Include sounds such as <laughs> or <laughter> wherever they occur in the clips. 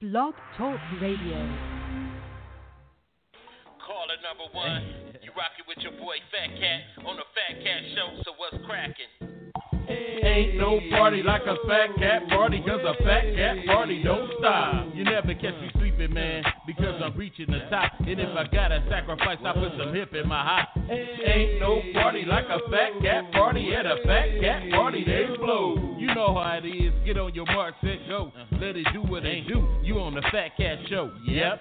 Blog Talk Radio. Caller number one, you rockin' with your boy Fat Cat on the Fat Cat Show. So what's crackin'? Ain't no party like a fat cat party, cause a fat cat party don't stop. You never catch me sleeping, man, because I'm reaching the top. And if I gotta sacrifice, I put some hip in my hop. Ain't no party like a fat cat party at a fat cat party, they blow. You know how it is. Get on your mark, set, go. Let it do what it do. You on the Fat Cat Show. Yep.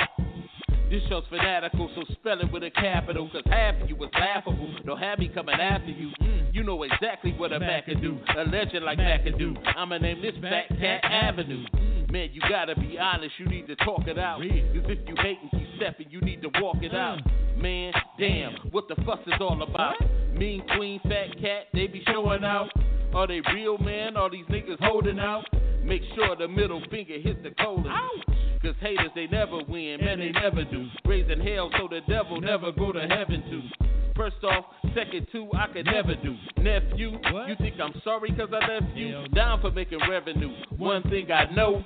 This show's fanatical, so spell it with a capital. Cause half of you was laughable. Don't have me coming after you. You know exactly what a Mac can do. A legend like Mac can do. I'ma name this Fat Cat Avenue. Man, you gotta be honest, you need to talk it out. Cause if you hate and keep stepping, you need to walk it out. Man, damn, what the fuss is all about? Mean Queen, Fat Cat, they be showing out. Are they real, man? Are these niggas holding out? Make sure the middle finger hit the colon. Cause haters, they never win, man, they never do. Raising hell so the devil never go to heaven too. First off, second two, I could never do. Nephew, you think I'm sorry cause I left you? Down for making revenue. One thing I know,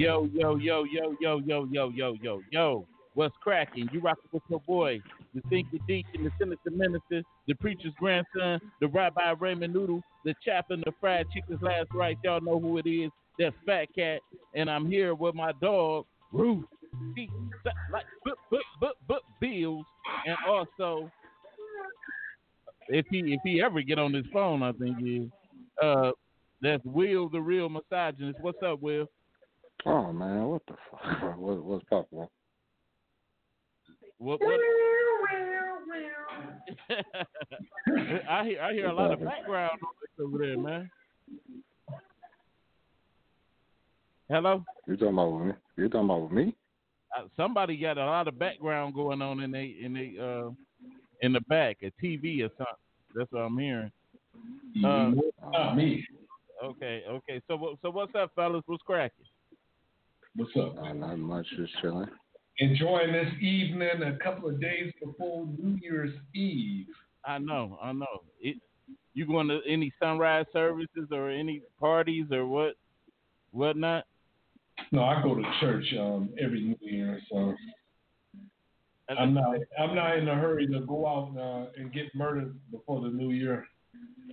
Yo, yo, yo, yo, yo, yo, yo, yo, yo, yo. What's cracking? You rocking with your boy, the Thinker Deacon, the Senator Minister, the Preacher's Grandson, the Rabbi Raymond Noodle, the Chaplain, the Fried Chicken's Last Right. Y'all know who it is. That's Fat Cat. And I'm here with my dog, Ruth. He like book, book, book, book bills. And also, if he if he ever get on his phone, I think is. Uh, that's Will, the real misogynist. What's up, Will? Oh man, what the fuck? <laughs> What, what's popping? What, what? <laughs> I hear I hear a lot of background noise over there, man. Hello. You talking about with me? You talking about with me? Uh, somebody got a lot of background going on in they in they uh in the back, a TV or something. That's what I'm hearing. Uh, Not me. okay, okay. So so what's up, fellas? What's cracking? What's up? Uh, not much, just chilling. Enjoying this evening, a couple of days before New Year's Eve. I know, I know. It, you going to any sunrise services or any parties or what, whatnot? No, I go to church um, every New Year, so I'm not. I'm not in a hurry to go out uh, and get murdered before the New Year.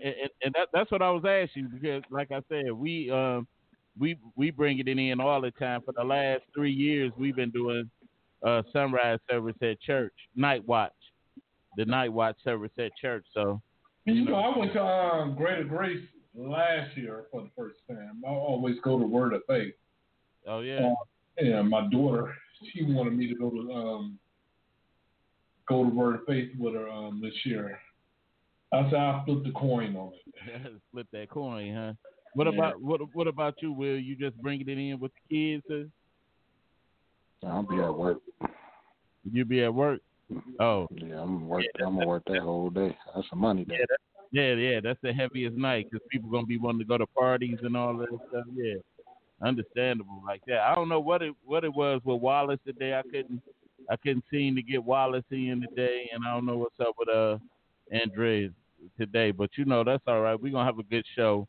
and, and- and that, that's what I was asking because, like I said, we um we we bring it in all the time. For the last three years, we've been doing uh sunrise service at church, night watch, the night watch service at church. So And you know, I went to um, Greater Grace last year for the first time. I always go to Word of Faith. oh yeah, yeah my daughter, she wanted me to go to um, go to Word of Faith with her um, this year. I said I flipped the coin on it. <laughs> flip that coin, huh? What about what what about you? Will you just bringing it in with the kids? Or I'll be at work. you be at work? Oh Yeah, I'm gonna work. I'm gonna work that whole day. That's a money day. yeah, that, yeah, yeah. That's the heaviest night because people gonna be wanting to go to parties and all that stuff. Yeah, understandable like that. I don't know what it what it was with Wallace today. I couldn't I couldn't seem to get Wallace in today, and I don't know what's up with uh Andres today. But you know that's all right. We're gonna have a good show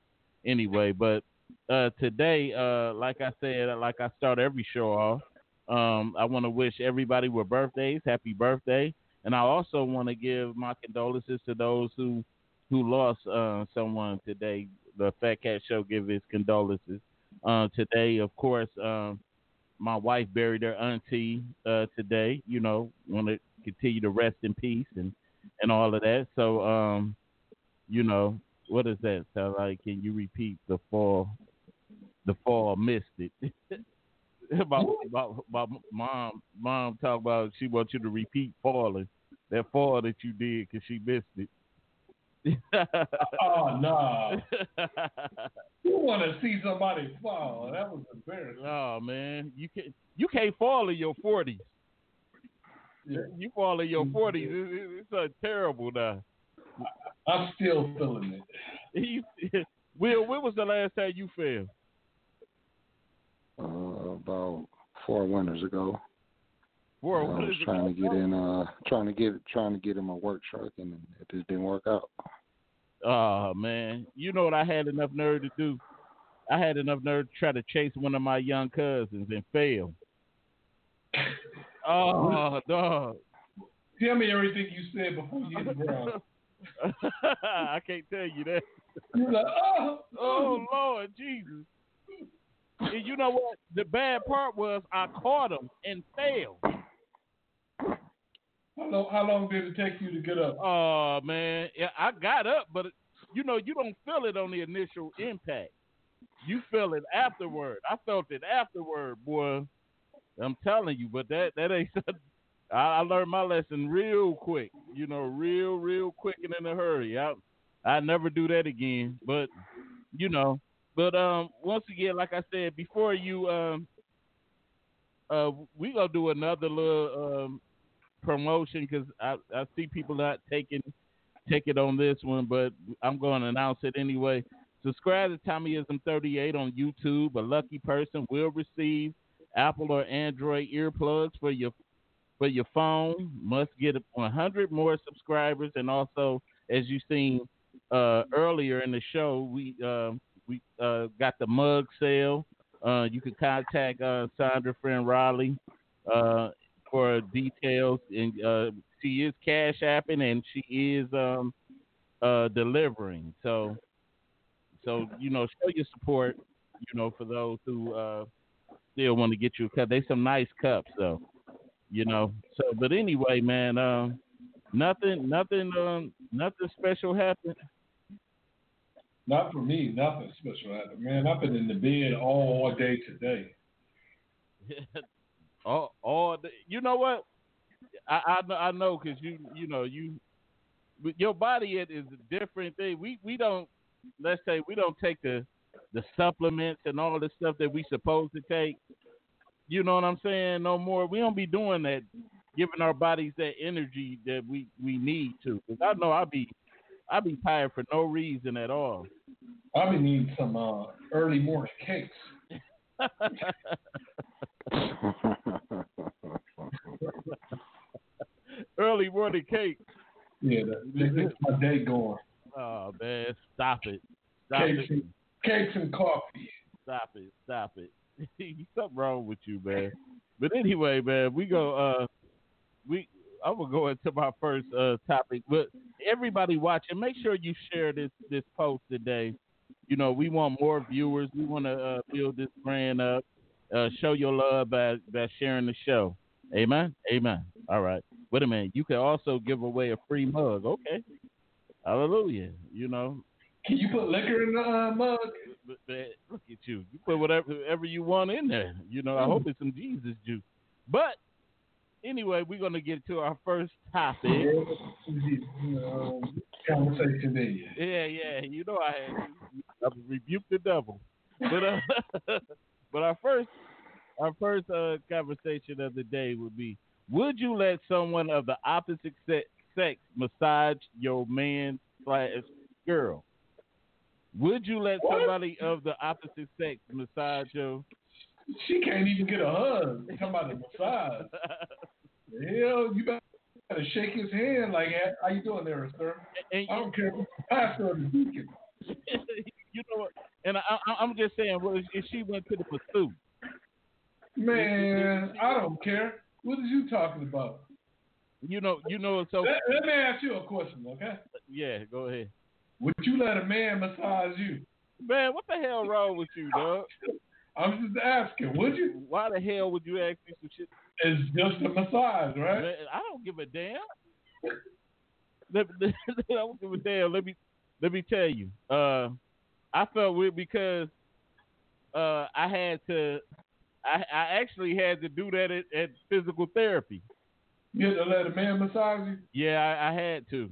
anyway. But uh today, uh like I said, like I start every show off. Um, I want to wish everybody with birthdays happy birthday, and I also want to give my condolences to those who who lost uh, someone today. The Fat Cat Show give his condolences uh, today. Of course, um, my wife buried her auntie uh, today. You know, want to continue to rest in peace and and all of that. So, um, you know, what does that sound like? Can you repeat the fall? The fall missed <laughs> it. my, my, my mom mom talk about she wants you to repeat falling that fall that you did because she missed it. <laughs> oh no! <laughs> you want to see somebody fall? That was embarrassing. oh man, you can't. you can't fall in your forties. Yeah. You fall in your forties, it's, it's uh, terrible now. I'm still feeling it. You- <laughs> Will, when was the last time you fell? uh, about four winters ago. Boy, I was trying to get in, uh, trying to get trying to get in my work truck, and it just didn't work out. Oh man, you know what I had enough nerve to do? I had enough nerve to try to chase one of my young cousins and fail. Oh, <laughs> dog. Tell me everything you said before you hit the ground. <laughs> I can't tell you that. You're like, oh, <laughs> Oh Lord Jesus. And you know what? The bad part was I caught him and failed. How long, how long did it take you to get up? Oh man, yeah, I got up, but you know you don't feel it on the initial impact. You feel it afterward. I felt it afterward, boy. I'm telling you, but that that ain't. <laughs> I, I learned my lesson real quick. You know, real, real quick and in a hurry. I I never do that again. But you know, but um, once again, like I said before, you um, uh, we gonna do another little um promotion because I, I see people not taking take it on this one, but I'm going to announce it anyway. Subscribe to Tommyism 38 on YouTube. A lucky person will receive Apple or Android earplugs for your for your phone. Must get 100 more subscribers, and also, as you've seen uh, earlier in the show, we uh, we uh, got the mug sale. Uh, you can contact uh, Sandra friend Riley uh, for details, and she is cash apping and she is um, delivering. So, so you know, show your support. You know, for those who still want to get you a cup, they some nice cups, though. You know, so but anyway, man, um, nothing, nothing, um, nothing special happened. Not for me, nothing special. Man, I've been in the bed all day today. <laughs> all, all the, you know what? I I, know- I know because you you know you, your body it is a different thing. We we don't let's say we don't take the the supplements and all the stuff that we supposed to take. You know what I'm saying? No more. We don't be doing that, giving our bodies that energy that we we need to. Cause I know I'll be I be tired for no reason at all. I've been eating some uh, early morning cakes. <laughs> Early morning cake. Yeah, that, that <laughs> my day going. Oh man, stop it. Stop Cakes it. and, cakes and coffee. Stop it. Stop it. <laughs> Something wrong with you, man. But anyway, man, we go uh we I'm gonna go into my first uh topic. But everybody watching, make sure you share this this post today. You know, we want more viewers. We want to uh, build this brand up. Uh, show your love by by sharing the show. Amen. Amen. All right. Wait a minute. You can also give away a free mug. Okay. Hallelujah. You know, Can you put liquor in the uh, mug? but, but look at you. You put whatever, whatever you want in there. You know, I hope it's some Jesus juice. But anyway, we're gonna get to our first topic. Um, conversation there. Yeah, yeah. You know I had to. Rebuke the devil. But uh, <laughs> but our first our first uh, conversation of the day would be: Would you let someone of the opposite sex massage your man slash girl? Would you let What? somebody of the opposite sex massage your? She can't even get a hug. Talking about a massage. Hell, you better shake his hand like, how you doing there, sir? and I don't care if it's pastor or the deacon. <laughs> you know what? And I, I, I'm just saying, well, if she went to the pursuit, Man, I don't care. What are you talking about? you know, you know, so Let, let me ask you a question, okay? yeah, go ahead. Would you let a man massage you? Man, what the hell wrong with you, dog? <laughs> I'm just asking, would you? Why the hell would you ask me some shit? It's just a massage, right? Man, I don't give a damn. <laughs> Let, <laughs> I don't give a damn. Let me let me tell you. Uh, I felt weird because uh, I had to. I, I actually had to do that at, at physical therapy. You had to let a man massage you? Yeah, I, I had to.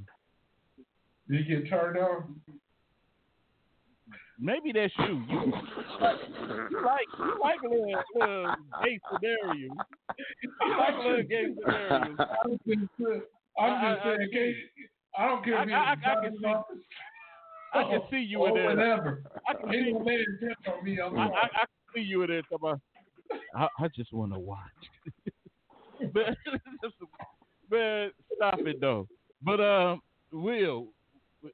Did you get turned on? Maybe that's you. You, you like you like little, little gay scenarios. You like little gay scenarios. I'm just, I'm just I- I- saying, Kate, I don't care if I- you're I- I can see- I can see you in there. whatever. I can see, no man intent on me. I'm I, I, can see you in there. talking about, I, I just want to watch. <laughs> but <laughs> man, stop it though. But um, Will,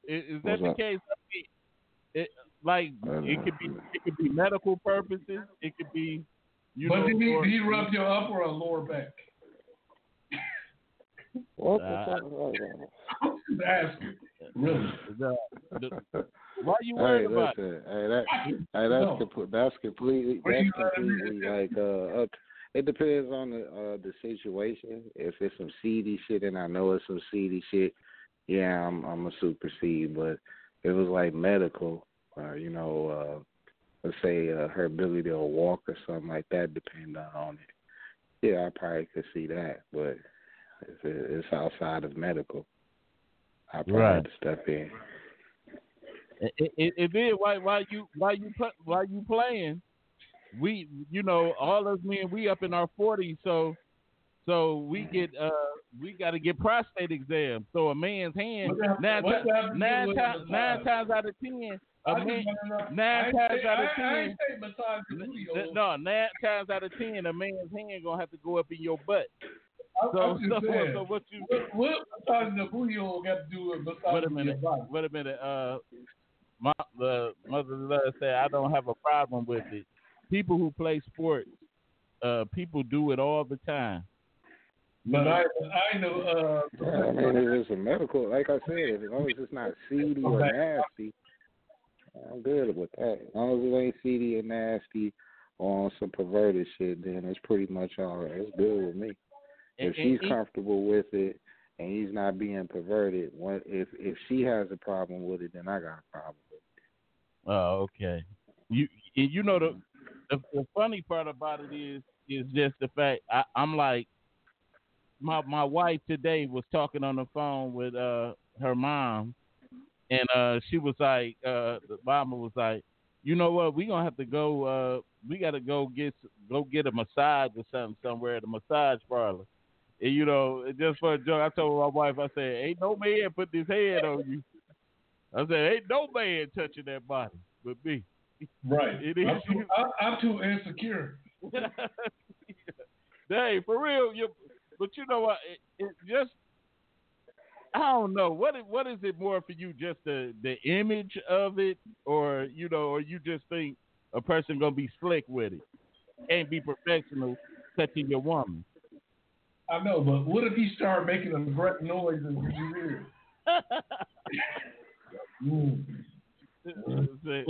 is, is that What's the up? case? I mean, It, like it could be it could be medical purposes. It could be you but know. did he, or- did he rub your upper or lower back? What the Uh, fuck? I'm just asking. Really? the- the- <laughs> why you Hey, worried about? it? Hey, that, hey, No. that's that's completely that's you gotta do completely like uh up. It depends on the uh the situation. If it's some seedy shit and I know it's some seedy shit, yeah, I'm I'm a supersede. But if it was like medical, or you know, uh let's say uh, her ability to walk or something like that, depending on it, yeah, I probably could see that. But if it's outside of medical, I probably Right. have to step in. It, it, it did. Why? Why you? Why you? put- Why you playing? We, you know, all us men, we up in our forties, so, so we get, uh, we got to get prostate exams. So a man's hand, nine, what ti- that have to do nine with times, nine times out of ten, a I just man, wanna nine I times say- out of I- I ain't say massage your booty no, nine times out of ten, a man's hand gonna have to go up in your butt. I'm, So, I'm <laughs> so, saying. so what you? What, what massaging the booty hole got to do with massaging Wait a your minute. body? Wait a minute. Uh, my the mother love said I don't have a problem with it. People who play sports, uh, people do it all the time. But I, I know. Uh, Yeah, I mean, it's a medical, like I said, as long as it's not seedy or nasty, I'm good with that. As long as it ain't seedy and nasty or on some perverted shit, then it's pretty much all right. It's good with me. If she's comfortable with it and he's not being perverted, what if if she has a problem with it, then I got a problem with it. Oh, okay. You you know the, the the funny part about it is is just the fact I, I'm like my my wife today was talking on the phone with uh her mom and uh she was like uh the mama was like you know what we gonna have to go uh we gotta go get go get a massage or something somewhere at a massage parlor and you know just for a joke I told my wife I said ain't no man put his head on you I said ain't no man touching that body but me right. <laughs> It is. I'm too, I'm too insecure. <laughs> Dang, for real. You, but you know what? It, it just I don't know what what is it more for you? Just the the image of it, or you know, or you just think a person gonna be slick with it and be professional touching your woman. I know, but what if he started making a great noise in your ear? <laughs> Mm. Say-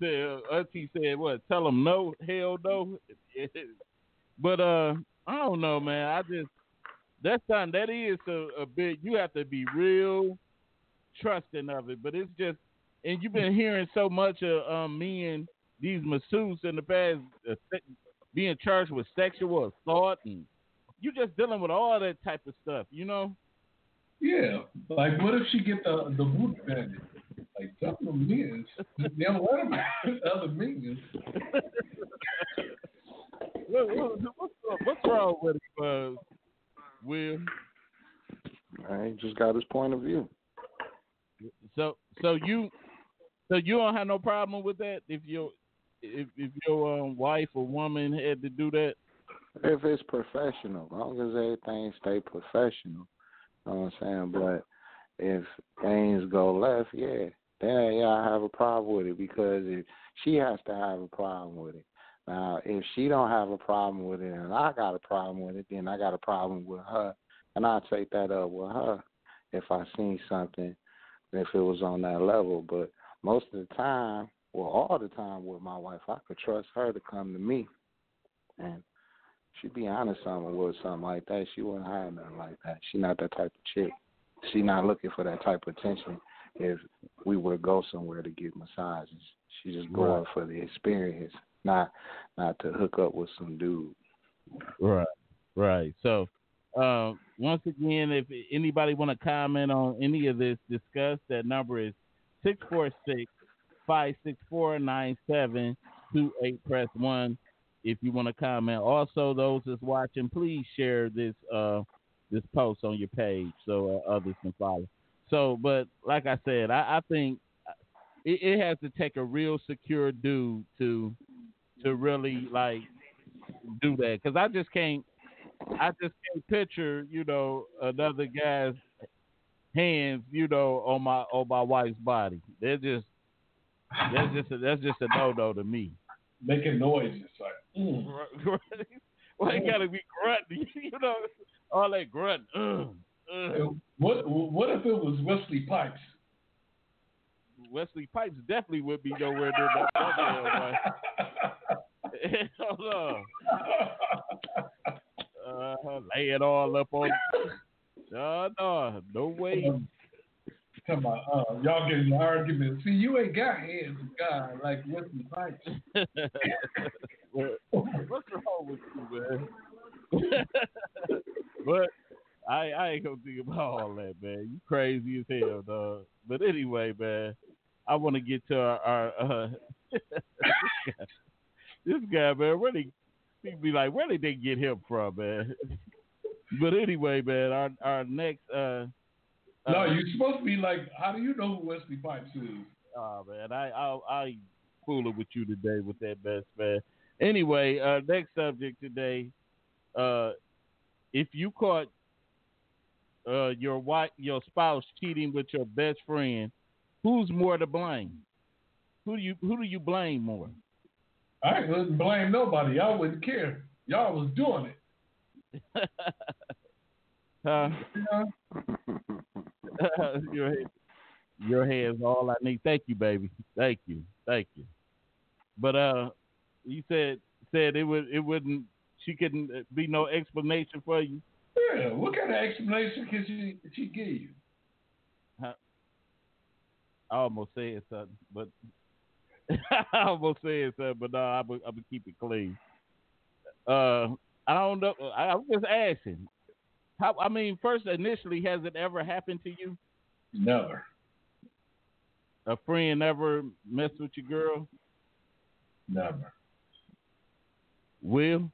say, uh, Auntie said, "What? Tell him no, hell no." <laughs> but uh, I don't know, man. I just that's time that is a, a bit. You have to be real trusting of it. But it's just, and you've been hearing so much of um, men, these masseuses in the past, uh, being charged with sexual assault, and you're just dealing with all that type of stuff. You know? Yeah, like what if she get the the boot bandit? Like some of them men, they don't let them <laughs> other men. <laughs> What, what, what's, what's wrong with it, uh, Will? I just got his point of view. So so you so you don't have no problem with that if your if if your um, wife or woman had to do that. If it's professional, as long as everything stay professional, you know what I'm saying? But if things go left, yeah, then yeah, I have a problem with it because if she has to have a problem with it. Now, if she don't have a problem with it and I got a problem with it, then I got a problem with her, and I'll take that up with her if I seen something, if it was on that level. But most of the time, well, all the time with my wife, I could trust her to come to me, and she'd be honest something with something like that. She wouldn't hide nothing like that. She not that type of chick. She not looking for that type of attention. If we were to go somewhere to get massages, she just going for the experience, not not to hook up with some dude. Right. Right. So Uh, once again, if anybody want to comment on any of this discuss that number is 646 564 9728. Press 1 if you want to comment. Also, those that's watching, please share this uh, this post on your page so uh, others can follow. So, but like I said, I, I think it, it, has to take a real secure dude to to really like do that because I just can't I just can't picture, you know, another guy's hands, you know, on my on my wife's body. They're just that's just a, that's just a no no to me. Making noises like. Mm. <laughs> well, it gotta be grunting, <laughs> you know, all that grunt. Uh. What what if it was Wesley Pipes? Wesley Pipes definitely would be nowhere near that. <laughs> <laughs> Hell <laughs> no uh, lay it all up on. No, no, no way. Come about uh, y'all getting an argument. See, you ain't got hands of God like Wesley Pipes. <laughs> What's wrong with you, man? but I I ain't gonna think about all that, man. You crazy as hell, dog. But anyway, man, I want to get to our, our uh, this, guy, man. Really People be like, where did they get him from, man? <laughs> but anyway, man, our our next. Uh, no, uh, you're supposed to be like, how do you know who Wesley Pipes is? Oh man, I I I fooling with you today with that best man. Anyway, uh, next subject today. Uh, if you caught uh, your wife, your spouse cheating with your best friend, who's more to blame? Who do you who do you blame more? I wouldn't blame nobody. Y'all wouldn't care. Y'all was doing it. <laughs> huh? <laughs> your head, your head is all I need. Thank you, baby. Thank you. Thank you. But uh, you said said it would it wouldn't she couldn't be no explanation for you. Yeah. What kind of explanation can she she give you? Huh? I almost said something, but <laughs> I almost said something, but no, I'm gonna keep it clean. Uh, I don't know. I, I'm just asking. How? I mean, first, initially, has it ever happened to you? Never. A friend ever messed with your girl? Never. Will?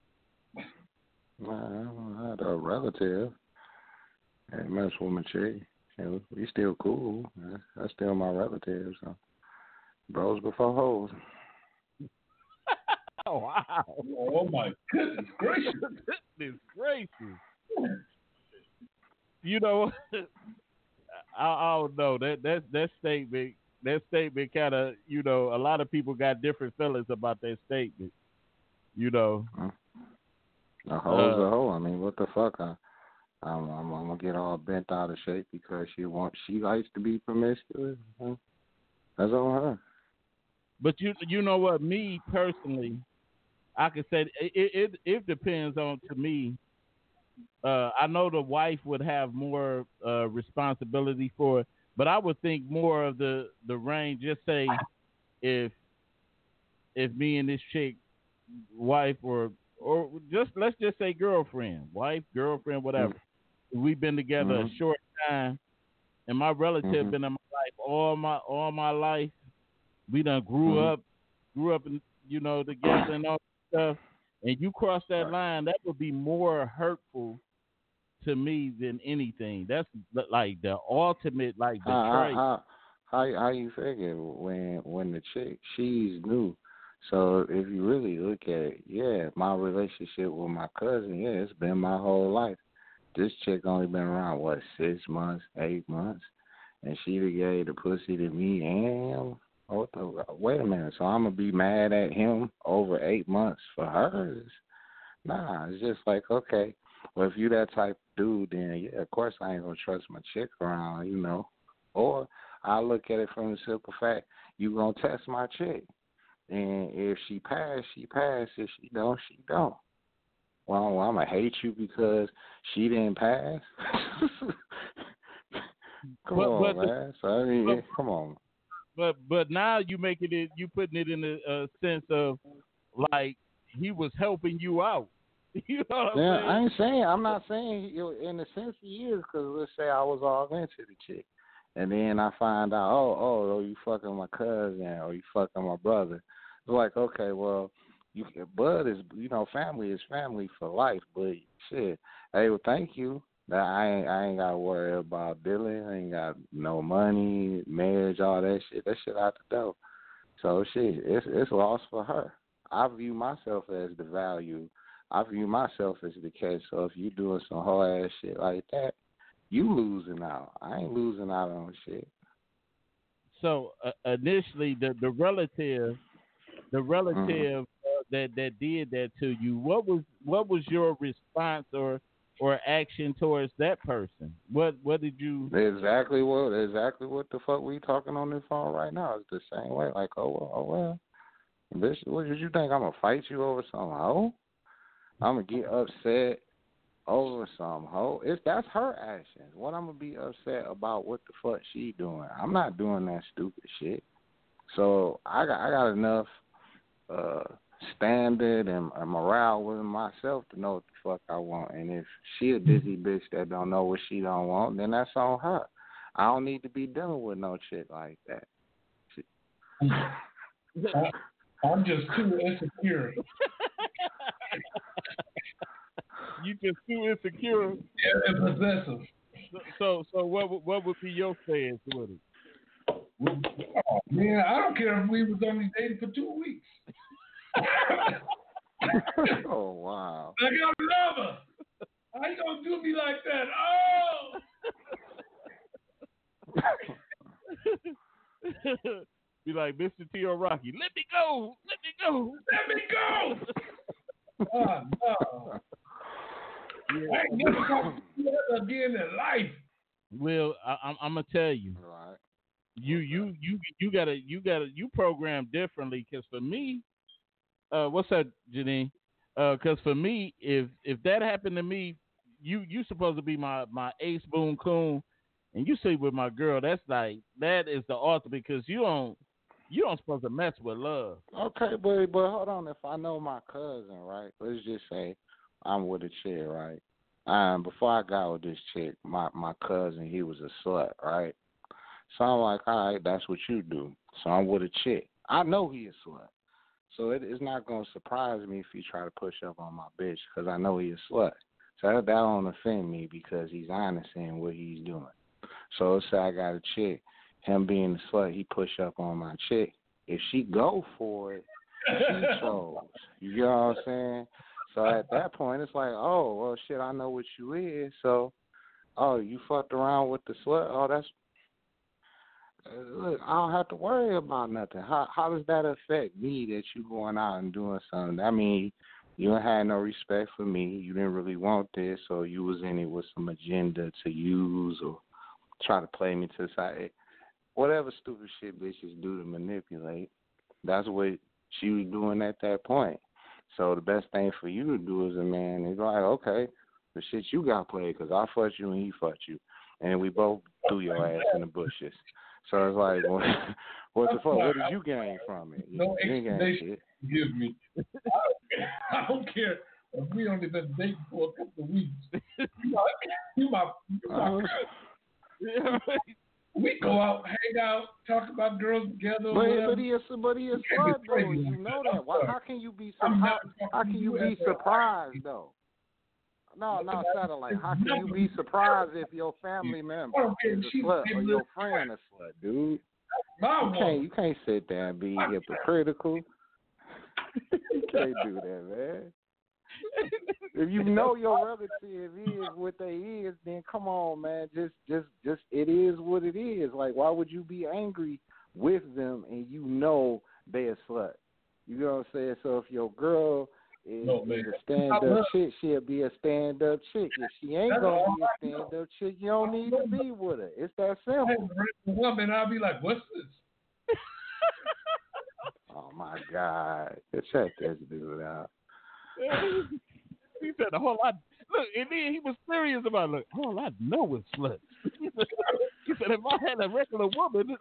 Well, I had a relative that messed with my chick. we still cool. That's still my relative. So. Bros before hoes. <laughs> oh, wow. Oh, my goodness gracious. <laughs> goodness gracious. You know, <laughs> I, I don't know. That, that, that statement, that statement kind of, you know, a lot of people got different feelings about that statement. You know. A hoe's uh, a hoe. I mean, what the fuck? I, I'm, I'm, I'm, gonna get all bent out of shape because she wants, she likes to be promiscuous. That's on her. But you you know what? Me personally, I could say it it, it depends on to me. Uh, I know the wife would have more uh, responsibility for it, but I would think more of the the range. Just say if if me and this chick, wife or or just let's just say girlfriend, wife, girlfriend, whatever. Mm-hmm. We've been together mm-hmm. a short time, and my relative mm-hmm. been in my life all my all my life. We done grew mm-hmm. up, grew up, in, you know, together and all that stuff. And you cross that line, that would be more hurtful to me than anything. That's like the ultimate, like betrayal. How, how, how, how you figure when when the chick she's new? So if you really look at it, yeah, my relationship with my cousin, yeah, it's been my whole life. This chick only been around what six months, eight months, and she gave the pussy to me and Oh, what the, wait a minute. So I'm gonna be mad at him over eight months for hers? Nah, it's just like okay. Well, if you that type of dude, then yeah, of course I ain't gonna trust my chick around, you know. Or I look at it from the simple fact you gonna test my chick, and if she pass, she pass. If she don't, she don't. Well, I'm gonna hate you because she didn't pass. <laughs> come but, on, but man. So I mean, but, come on but but now you making it you putting it in a, a sense of like he was helping you out. <laughs> You know Yeah, I'm saying? I ain't saying. I'm not saying you know, in the sense he is, because let's say I was all into the chick, and then I find out, oh, oh, oh, you fucking my cousin or you fucking my brother. It's like, okay, well, you blood is, you know, family is family for life. But shit, hey, well, thank you. That I ain't, I ain't got to worry about Billy. I ain't got no money, marriage, all that shit. That shit out the door. So shit, it's it's lost for her. I view myself as the value. I view myself as the catch. So if you doing some hard ass shit like that, you losing out. I ain't losing out on shit. So uh, initially, the the relative, the relative Mm-hmm. uh, that that did that to you, what was what was your response or or action towards that person? What what did you? Exactly what exactly what the fuck we talking on this phone right now. It's the same way. Like, oh well, oh well. Bitch, what did you think? I'm gonna fight you over some hoe? I'm gonna get upset over some hoe. It's that's her actions. What I'm gonna be upset about what the fuck she doing. I'm not doing that stupid shit. So I got I got enough uh standard and, and morale within myself to know what the fuck I want. And if she a mm-hmm. busy bitch that don't know what she don't want, then that's on her. I don't need to be dealing with no shit like that. I, <laughs> I'm just too insecure. <laughs> You just too insecure. and possessive. So so, so what would- what would be your stance with it? Oh, man, I don't care if we was only dating for two weeks. <laughs> oh wow. I gotta love her. How you gonna do me like that? Oh, be like Mr. T or Rocky. Let me go. Let me go. let me go. Uh, uh. Oh, no. I ain't never talking to you again in life. Well, I, I'm, I'm gonna tell you. Right. you you you you gotta you gotta you program differently because for me uh what's that janine because for me if if that happened to me you you supposed to be my my ace boom coon and you sleep with my girl that's like that is the author because you don't you don't supposed to mess with love Okay, but but hold on. If I know my cousin, right? Let's just say I'm with a chick, right? Um, before I got with this chick, my my cousin, he was a slut, right? So I'm like, all right, that's what you do. So I'm with a chick. I know he a slut, so it, it's not gonna surprise me if he try to push up on my bitch because I know he a slut. So that, that don't offend me because he's honest in what he's doing. So let's say I got a chick, him being a slut, he push up on my chick. If she go for it, she <laughs> chose. You get what I'm saying? So at that point, it's like, oh, well, shit, I know what you is. So, oh, you fucked around with the slut. Oh, that's. Look, I don't have to worry about nothing. How how does that affect me that you going out and doing something? I mean, you don't have no respect for me. You didn't really want this, or you was in it with some agenda to use or try to play me to the side. Whatever stupid shit bitches do to manipulate, that's what she was doing at that point. So the best thing for you to do as a man is like, okay, the shit you got played because I fucked you and he fucked you, and we both threw your ass in the bushes. So it's like, what, <laughs> what the fuck? What did you gain from it? No you explanation. Give me. I don't care. I don't care if we only been dating for a couple of weeks. You my, you my, you my Uh, cousin. We go out, hang out, talk about girls together. But but he is but he is You can't slut be though. You know that. Why? How can you be surprised? How can you be surprised though? No, no, satellite. How can you be surprised if your family member I don't care is a slut or your friend a slut, dude? You can't you can't sit there and be hypocritical. <laughs> you can't do that, man. If you know your relative is what they is, then come on, man. Just just just it is what it is. Like why would you be angry with them and you know they a slut? You know what I'm saying? So if your girl is, No, is man. a stand up chick, she'll be a stand up chick. If she ain't That's gonna be a stand up chick, you don't need to be with her. It's that simple. I have a random woman, I'll be like, what's this? <laughs> Oh my God. Check this dude out. <laughs> he said a whole lot. Look, and then he was serious about it. Look, all I know is sluts. <laughs> he said if I had a regular woman,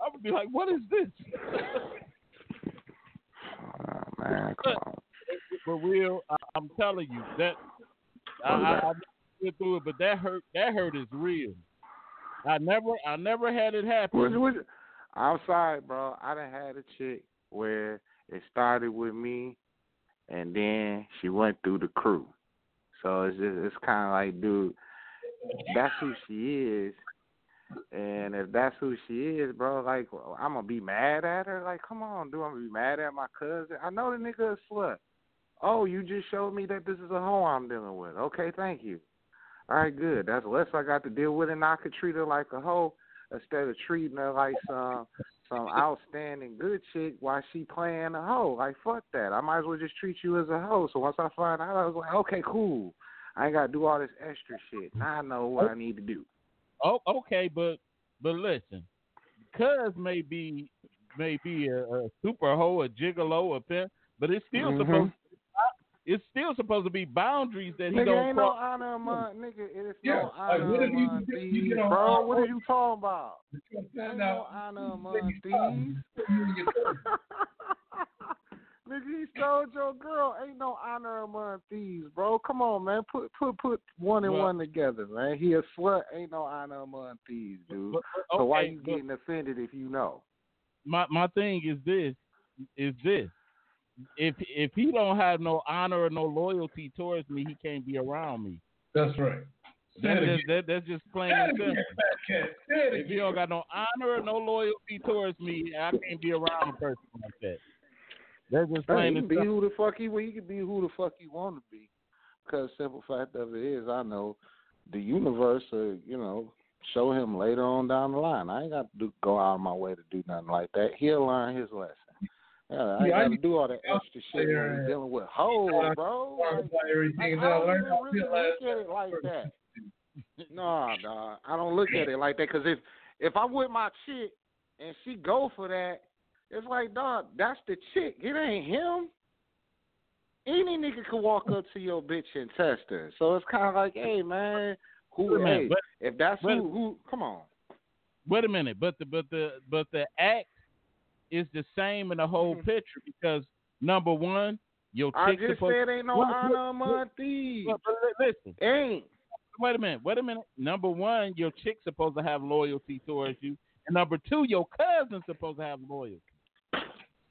I would be like, what is this? Oh, man, come on. For real, I, am telling you that I, I, I went through it, but that hurt. That hurt is real. I never, I never had it happen. Which, which, I'm sorry, bro. I done had a chick where it started with me, and then she went through the crew. So it's just, it's kind of like, dude, that's who she is. And if that's who she is, bro, like I'm gonna be mad at her. Like, come on, dude, I'm gonna be mad at my cousin. I know the nigga a slut. Oh, you just showed me that this is a hoe I'm dealing with. Okay, thank you. All right, good. That's less I got to deal with, and I could treat her like a hoe instead of treating her like some some <laughs> outstanding good chick while she playing a hoe. Like fuck that. I might as well just treat you as a hoe. So once I find out, I was like, okay, cool. I ain't gotta do all this extra shit. Now I know what I need to do. Oh, okay, but but listen, cuz may be may be a, a super hoe, a gigolo, a pimp, but it's still mm-hmm. supposed it's still supposed to be boundaries that he nigga, don't ain't cross. no honor among nigga. It's yeah. no honor like, what if you, thieves, you get on bro. What are you talking about? Ain't no honor among thieves. <laughs> nigga, he stole your girl. Ain't no honor among thieves, bro. Come on, man. Put put put one and well, one together, man. He a slut. Ain't no honor among thieves, dude. But, okay, so why you getting offended if you know? My my thing is this. Is this if if he don't have no honor or no loyalty towards me, he can't be around me. That's right. That's just, that, that's just plain and simple. If he don't got no honor or no loyalty towards me, I can't be around a person like that. That's just plain hey, and be who the fuck he well, he can be who the fuck he want to be. Because simple fact of it is, I know the universe, uh, you know, show him later on down the line. I ain't got to do, go out of my way to do nothing like that. He'll learn his lesson. Yeah, I yeah, gotta do all that extra shit when you're dealing with hoes, bro. Like, like, I don't really look at it like that. no, dog. I don't look at it like that because if if I'm with my chick and she go for that, it's like, dog, that's the chick. It ain't him. Any nigga can walk up to your bitch and test her. So it's kind of like, hey man, who? Hey, if that's who, who? Come on. Wait a minute, but the but the but the act is the same in the whole mm-hmm. <laughs> picture because number one, your I chick just supposed, said ain't no honor among thieves. Listen, ain't. Wait a minute. Wait a minute. Number one, your chick's supposed to have loyalty towards you, and number two, your cousin's supposed to have loyalty.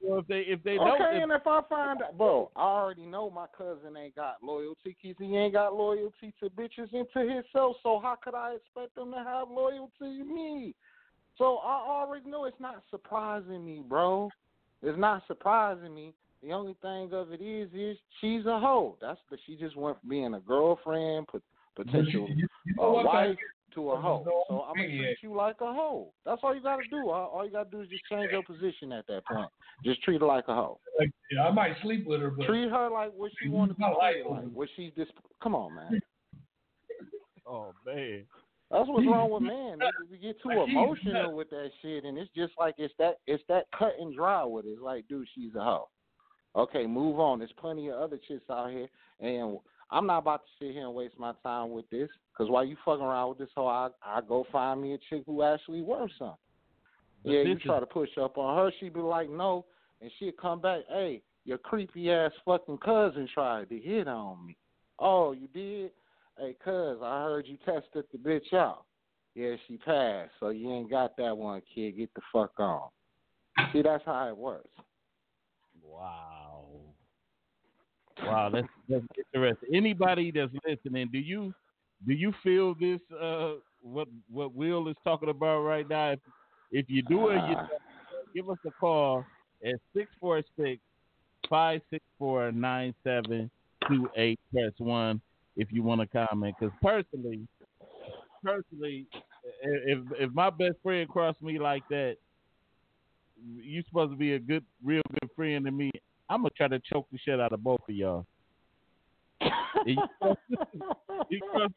So if they if they don't, okay, and if I find out, bro, I already know my cousin ain't got loyalty because he ain't got loyalty to bitches and to himself. So how could I expect them to have loyalty to me? So I already know it's not surprising me, bro. It's not surprising me. The only thing of it is, is she's a hoe. That's the she just went from being a girlfriend, potential you, you know uh, wife to a hoe. So I'm gonna treat you like a hoe. That's all you gotta do. All, all you gotta do is just change your position at that point. Just treat her like a hoe. Like, yeah, I might sleep with her, but treat her like what she wants to be like. like. What she's just. Come on, man. <laughs> oh man. That's what's wrong with man. <laughs> We get too emotional with that shit, and it's just like it's that it's that cut and dry with it. It's like, dude, she's a hoe. Okay, move on. There's plenty of other chicks out here, and I'm not about to sit here and waste my time with this. Cause while you fucking around with this hoe, I I go find me a chick who actually worth something. Yeah, you try to push up on her, she'd be like, no, and she'd come back, hey, your creepy ass fucking cousin tried to hit on me. Oh, you did? Hey, cuz, I heard you tested the bitch out. Yeah, she passed, so you ain't got that one, kid. Get the fuck on. See, that's how it works. Wow. Wow, that's that's interesting. Anybody that's listening, do you do you feel this uh what what Will is talking about right now? If, if you do it, you uh, give us a call at 646 564 9728. Press 1 if you want to comment. Because personally, personally, if if my best friend crossed me like that, you supposed to be a good, real good friend to me. I'm gonna try to choke the shit out of both of y'all. you cross, me, I'm gonna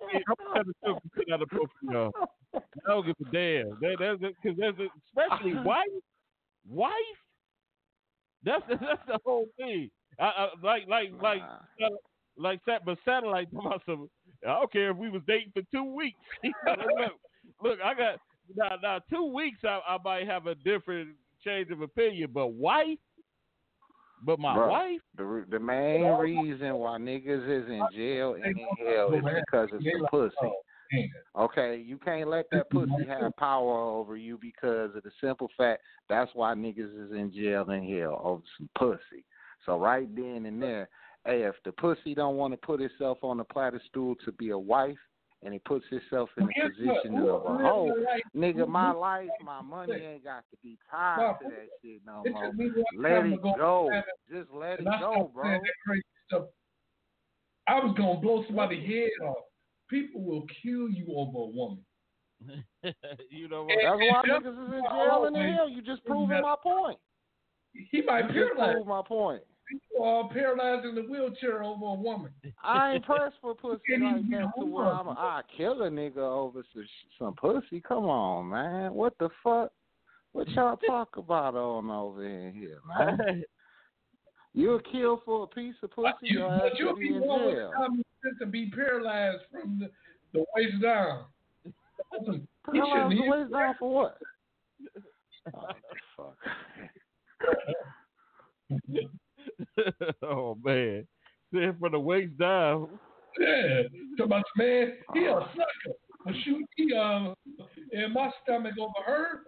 try choke the shit out of both of y'all. I don't give a damn. That, that's because that's especially <laughs> wife, wife. That's that's the whole thing. I, I, like like like uh, like that, but satellite <laughs> some. I don't care if we was dating for two weeks. <laughs> look, look, I got now. Now two weeks, I, I might have a different change of opinion, but wife, But my Bruh. wife, The the main reason why niggas is in jail and in hell is because it's They some like, pussy. oh. Okay, you can't let that pussy have power over you because of the simple fact that's why niggas is in jail and hell over some pussy. So right then and there, hey, if the pussy don't want to put itself on the platter stool to be a wife, and he puts himself in the Guess what? position of a who hoe, lives nigga, who- my who- life, my money ain't got to be tied Nah, to that shit no more. took me one Let time it go go. Just let it go, bro. saying that crazy stuff. I was gonna blow somebody's head off. People will kill you over a woman. <laughs> you know what? That's why Yep. niggas is in jail and the hell. You just proving my point. He might You just paralyze. proved my point. People are paralyzed in the wheelchair over a woman. I ain't pressed for pussy like that to where I'm on. I kill a nigga over some, some pussy. Come on, man. What the fuck? What y'all <laughs> talk about on over in here, <laughs> man? You'll kill for a piece of pussy, you, but you'll be one with common sense to be paralyzed from the, the waist down. <laughs> Paralyzed the waist down for what? Oh, fuck. <laughs> oh man, Said from the waist down. Yeah, talk about the man, he a sucker. But shoot, he um, in my stomach over her.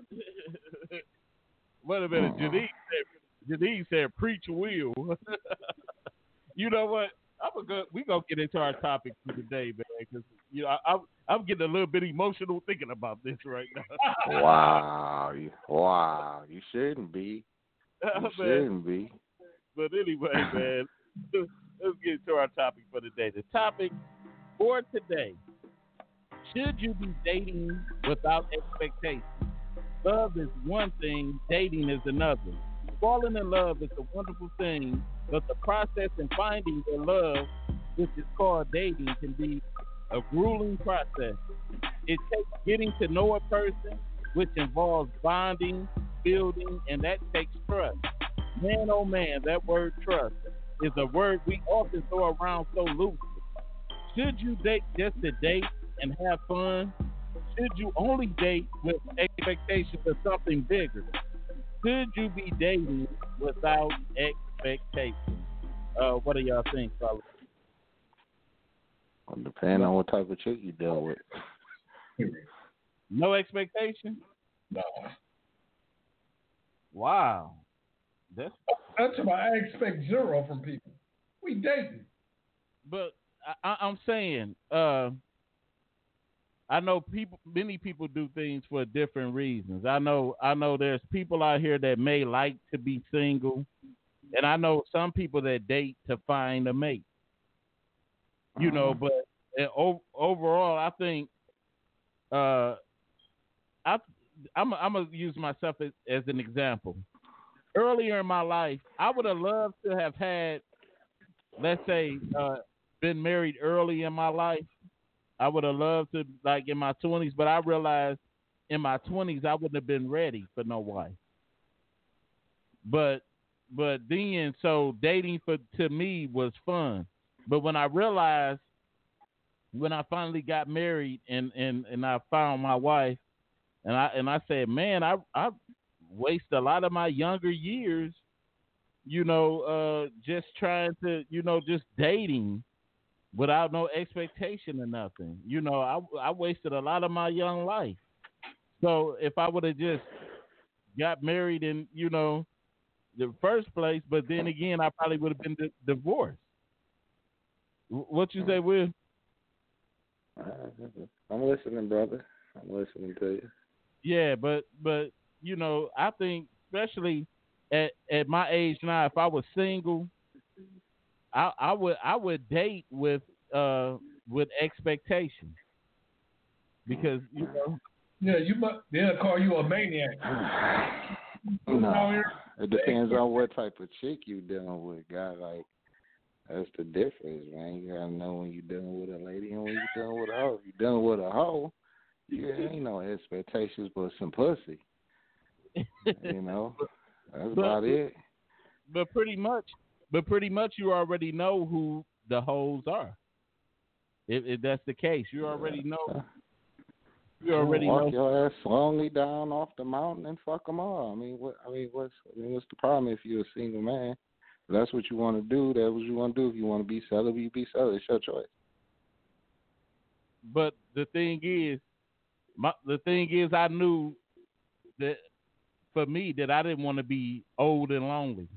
Wait a minute, Uh-uh. Janine said, Janine said, "Preach will." <laughs> you know what? I'm a good. We gonna get into our topic for today, man, because you know I, I'm I'm getting a little bit emotional thinking about this right now. Wow, you, wow, you shouldn't be. You <laughs> man, shouldn't be. But anyway, <laughs> man, let's get to our topic for today. The topic for today: Should you be dating without expectations? Love is one thing, dating is another. Falling in love is a wonderful thing, but the process in finding the love, which is called dating, can be a grueling process. It takes getting to know a person, which involves bonding, building, and that takes trust. Man, oh man, that word trust is a word we often throw around so loosely. Should you date just to date and have fun? Should you only date with expectations of something bigger? Should you be dating without expectations? Uh, what do y'all think, fellas? Well, depending on what type of chick you deal with. No expectation? No, Wow. That's that's what I expect zero from people. We dating. but I, I, I'm saying, uh, I know people. Many people do things for different reasons. I know. I know there's people out here that may like to be single, and I know some people that date to find a mate. You know, but uh, o- overall, I think, uh, I I'm I'm gonna use myself as, as an example. Earlier in my life, I would have loved to have had, let's say, uh, been married early in my life. I would have loved to, like in my twenties, but I realized in my twenties I wouldn't have been ready for no wife. But but then, so dating for to me was fun. But when I realized, when I finally got married and and and I found my wife, and I and I said, man, I I wasted a lot of my younger years, you know, uh, just trying to, you know, just dating without no expectation or nothing. You know, I I wasted a lot of my young life. So if I would have just got married in, you know, the first place, but then again, I probably would have been di- divorced. What you say, Will? I'm listening, brother. I'm listening to you. Yeah, but but you know, I think especially at at my age now, if I was single, I I would I would date with uh with expectations because you know Yeah, you must. They'll call you a maniac. <sighs> no, it depends on what type of chick you dealing with, guy. Like that's the difference, man. You gotta know when you're dealing with a lady and when you're dealing with a hoe. If you dealing with a hoe, you ain't no expectations but some pussy. <laughs> You know, that's about it. but pretty much but pretty much you already know who the hoes are. If, if that's the case, you already know. You already walk know. your ass slowly down off the mountain and fuck them all. I mean, what? I mean, what's? I mean, what's the problem if you're a single man? If that's what you want to do. That's what you want to do. If you want to be celibate, you be celibate. It's your choice. But the thing is, my the thing is, I knew that for me that I didn't want to be old and lonely.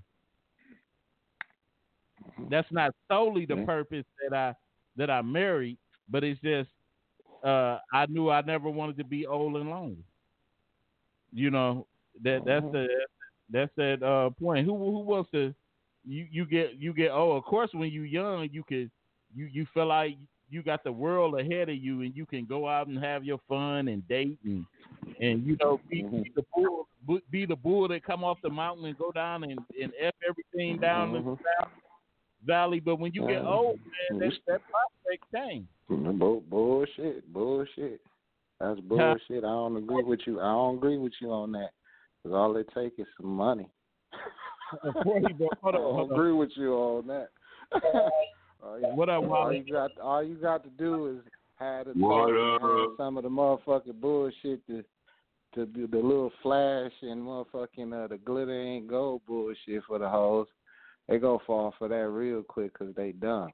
That's not solely the purpose that I that I married, but it's just uh, I knew I never wanted to be old and lonely. You know that that's Mhm. the that's that uh, point. Who who wants to you you get you get oh of course when you young you could you you feel like you got the world ahead of you and you can go out and have your fun and date and and you know be, Mhm. be the bull be the bull that come off the mountain and go down and, and f everything down the Mhm. valley. But when you get Mhm. old, man, that that prospect. Bull, bullshit, bullshit. That's <laughs> bullshit. I don't agree with you. I don't agree with you on that. Cause all it takes is some money. <laughs> <laughs> I don't agree with you on that. All you, What up, all Wally? you got, all you got to do is have the talk and have up? some of the motherfucking bullshit to to do the little flash and motherfucking uh, the glitter ain't gold bullshit for the hoes. They gonna fall for that real quick 'cause they dumb.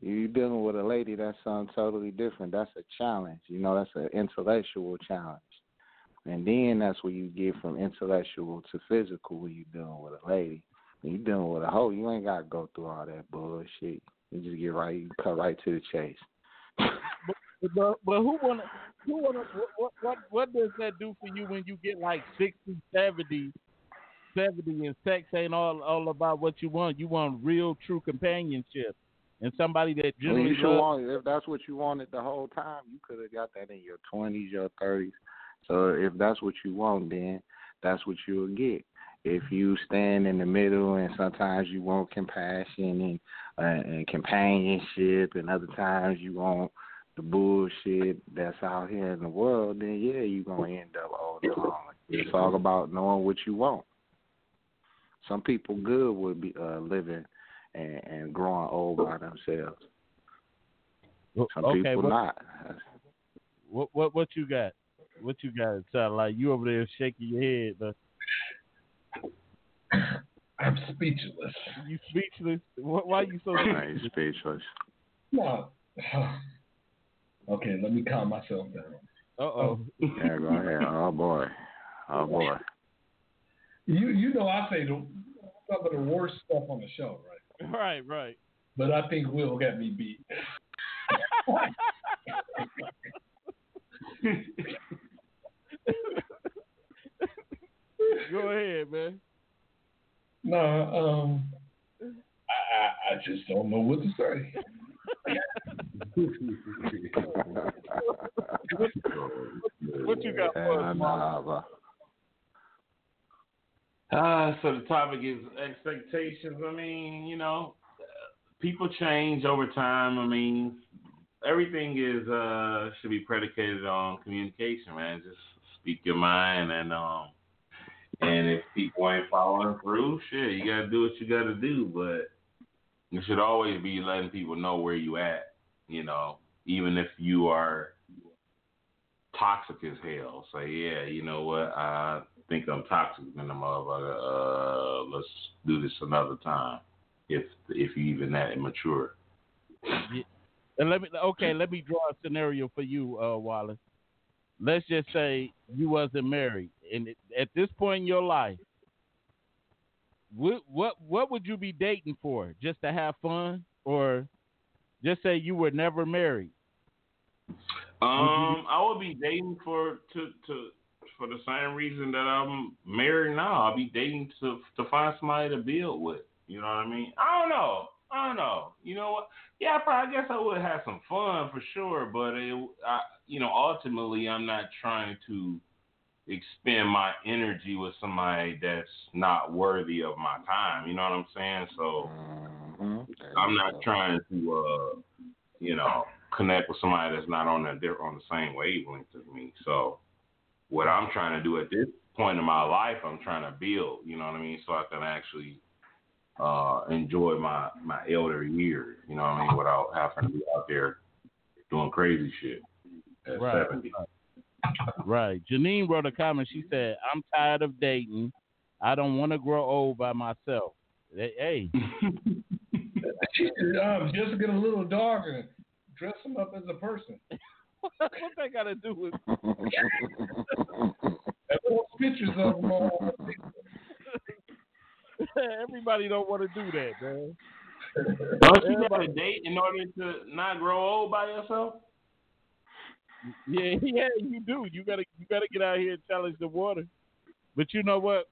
You dealing with a lady, that's something totally different. That's a challenge. You know, that's an intellectual challenge. And then that's where you get from intellectual to physical when you dealing with a lady. When you dealing with a hoe, you ain't gotta go through all that bullshit. You just get right, you cut right to the chase. But, but who wanna who wanna what, what what does that do for you when you get like 60, 70, 70 and sex ain't all all about what you want. You want real true companionship and somebody that I mean, genuinely you should want if that's what you wanted the whole time, you could have got that in your twenties, your thirties. So if that's what you want, then that's what you'll get. If you stand in the middle and sometimes you want compassion and uh, and companionship, and other times you want the bullshit that's out here in the world, then yeah, you're gonna end up old and lonely. It's all about knowing what you want. Some people good would be uh, living and, and growing old by themselves. Some okay, people what, not. what what what you got? What you got? It sound like you over there shaking your head, but I'm speechless. you speechless. Wh- Why you so I ain't speechless? speechless. No. <sighs> Okay, let me calm myself down. Uh oh. Yeah, go ahead. Oh boy. Oh boy. You you know I say the, some of the worst stuff on the show, right? Right, right. But I think Will got me beat. <laughs> Go ahead, man. No, um, I, I I just don't know what to say. <laughs> What you got for Yeah, us, Mark? Uh, so the topic is expectations. I mean, you know, people change over time. I mean, everything is uh should be predicated on communication, man. Just speak your mind, and um, and if people ain't following through, shit, you gotta do what you gotta do. But you should always be letting people know where you at. You know, even if you are toxic as hell. Say, yeah, you know what? I think I'm toxic in the motherfucker. Uh, let's do this another time. If if you even that immature. And let me okay, let me draw a scenario for you, uh, Wallace. Let's just say you wasn't married, and at this point in your life, what what what would you be dating for? Just to have fun, or just say you were never married? Um, I would be dating for to to for the same reason that I'm married now. I'll be dating to to find somebody to build with. You know what I mean? I don't know. I don't know. You know what? Yeah, I probably I guess I would have some fun for sure, but it, I, you know, ultimately, I'm not trying to expend my energy with somebody that's not worthy of my time. You know what I'm saying? So Mhm. I'm not trying to, uh, you know, connect with somebody that's not on the they're on the same wavelength as me. So what I'm trying to do at this point in my life, I'm trying to build. You know what I mean? So I can actually uh enjoy my my elder years. You know what I mean? Without having to be out there doing crazy shit at Right. 70. Right. Janine wrote a comment. She said, "I'm tired of dating. I don't want to grow old by myself." Hey, <laughs> she should um, just get a little dog and dress him up as a person. <laughs> what that got to do with? <laughs> Pictures of him on Everybody don't want to do that, man. Don't you got to date in order to not grow old by yourself? Yeah, <laughs> yeah, you do. You gotta, you gotta get out here and challenge the water. But you know what?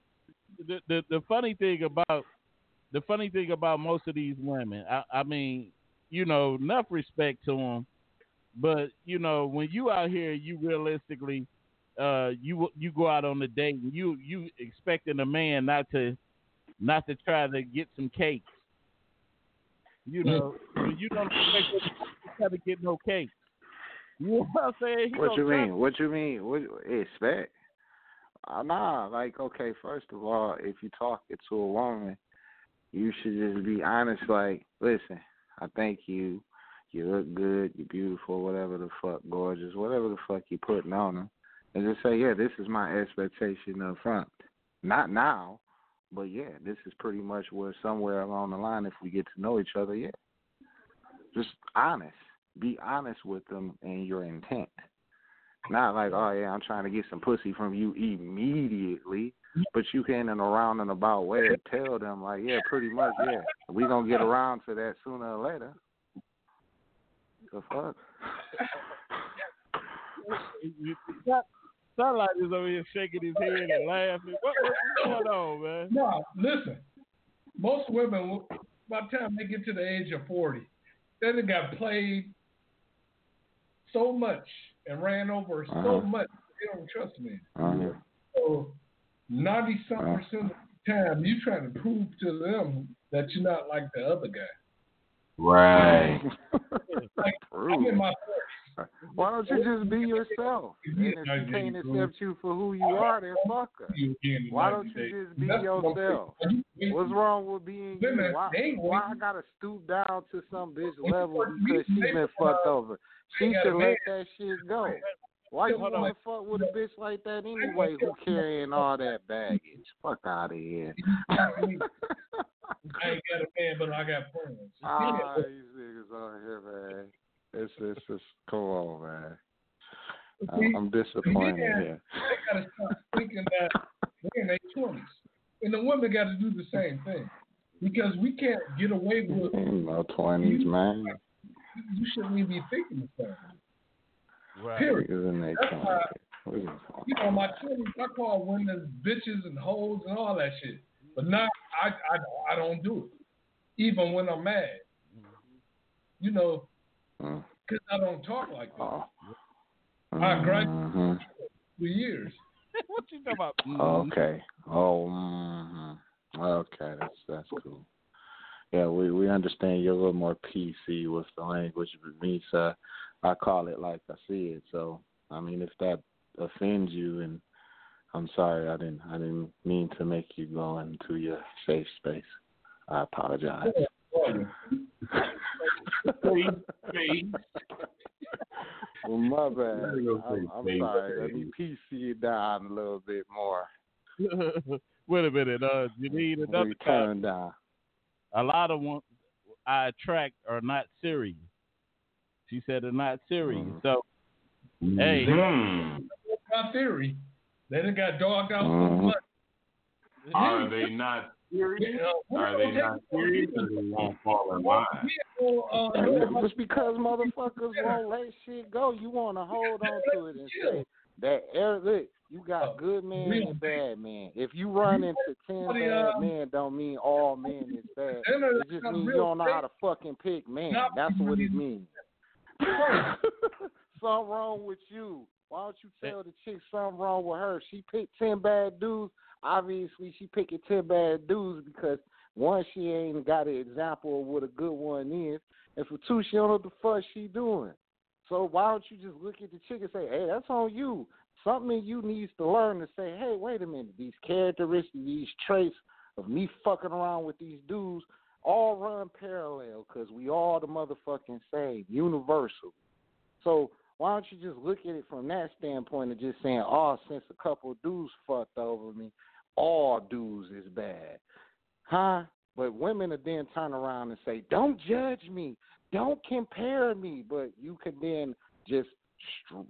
The the, the funny thing about the funny thing about most of these women, I, I mean, you know, enough respect to them, but you know, when you out here, you realistically, uh, you you go out on a date and you you expecting a man not to not to try to get some cakes. You know, you don't expect to try to get no cakes. <laughs> You know what I'm saying? He What you mean? What you mean? What expect? Uh, nah, like okay. First of all, if you talking to a woman, you should just be honest. Like, listen, I think you, you look good, you're beautiful, whatever the fuck, gorgeous, whatever the fuck you putting on them, and just say, yeah, this is my expectation up front. Not now, but yeah, this is pretty much where somewhere along the line, if we get to know each other, yeah, just honest. Be honest with them and your intent. Not like, oh yeah, I'm trying to get some pussy from you immediately, but you can in a round and about way tell them like, yeah, pretty much, yeah, we gonna get around to that sooner or later. The fuck? Sunlight is over here shaking his head and laughing. What, what's going on, man? No, listen. Most women, by the time they get to the age of 40, they done got played so much and ran over so Uh-huh. much, they don't trust me. Uh-huh. So, 90 something Uh. percent of the time, you trying to prove to them that you're not like the other guy. Right. Like, I'm True. in my Why don't you just be yourself? And if she can't accept you for who you are, then fuck her. 40s you again. Why don't you just be That's what I'm yourself? What's wrong with being you? Why, why I gotta stoop down to some bitch level because she been fuck fucked over? She should let that shit go. Why you wanna fuck with a bitch like that anyway who carrying all that baggage? Fuck out of here. <laughs> I ain't got a man, but I got friends. <laughs> ah, these niggas on here, man. It's it's just come on, man. I'm, I'm disappointed Yeah. here. They gotta stop thinking that we're in their twenties, and the women got to do the same thing because we can't get away with. Ain't no twenties, man. You shouldn't even be thinking the same. Right. Period. Niggas in their That's why, twenties. you know, my twenties, I call women bitches and hoes and all that shit. But now I, I, I don't do it, even when I'm mad. Mm-hmm. You know. Because I don't talk like that Oh. I agree. Mhm. for years. <laughs> what you talking about? Okay. Oh. mhm. Okay. That's that's cool. Yeah, we we understand you're a little more PC with the language, but me, sir, I call it like I see it. So, I mean, if that offends you, and I'm sorry, I didn't I didn't mean to make you go into your safe space. I apologize. <laughs> Please, please. well, my bad. Let me go I'm, say I'm safe sorry. Let me space. PC it down a little bit more. <laughs> Wait a minute. Uh, you need another We guy. turn down. A lot of ones I attract are not serious. She said they're not serious. Mhm. So Hey. Mhm. My theory, they done got dogged out so much. Are they not serious? You Are they not serious or they won't fall in line? Well, uh, no, Just because <laughs> motherfuckers won't let shit go, you want to hold on to it and say that look, you got good men and bad men. If you run into ten bad uh, men, don't mean all men is <laughs> bad. It just not means you don't know how to fucking pick men. That's what it means. <laughs> something wrong with you. Why don't you tell the chick something wrong with her? She picked ten bad dudes. Obviously, she picking ten bad dudes because one, she ain't got an example of what a good one is, and for two, she don't know what the fuck she doing. So why don't you just look at the chick and say, "Hey, that's on you." Something you needs to learn to say, "Hey, wait a minute. These characteristics, these traits of me fucking around with these dudes, all run parallel because we all the motherfucking same, universal." So why don't you just look at it from that standpoint of just saying, oh, since a couple of dudes fucked over me, all dudes is bad. Huh? But women are then turn around and say, "Don't judge me, don't compare me." But you can then just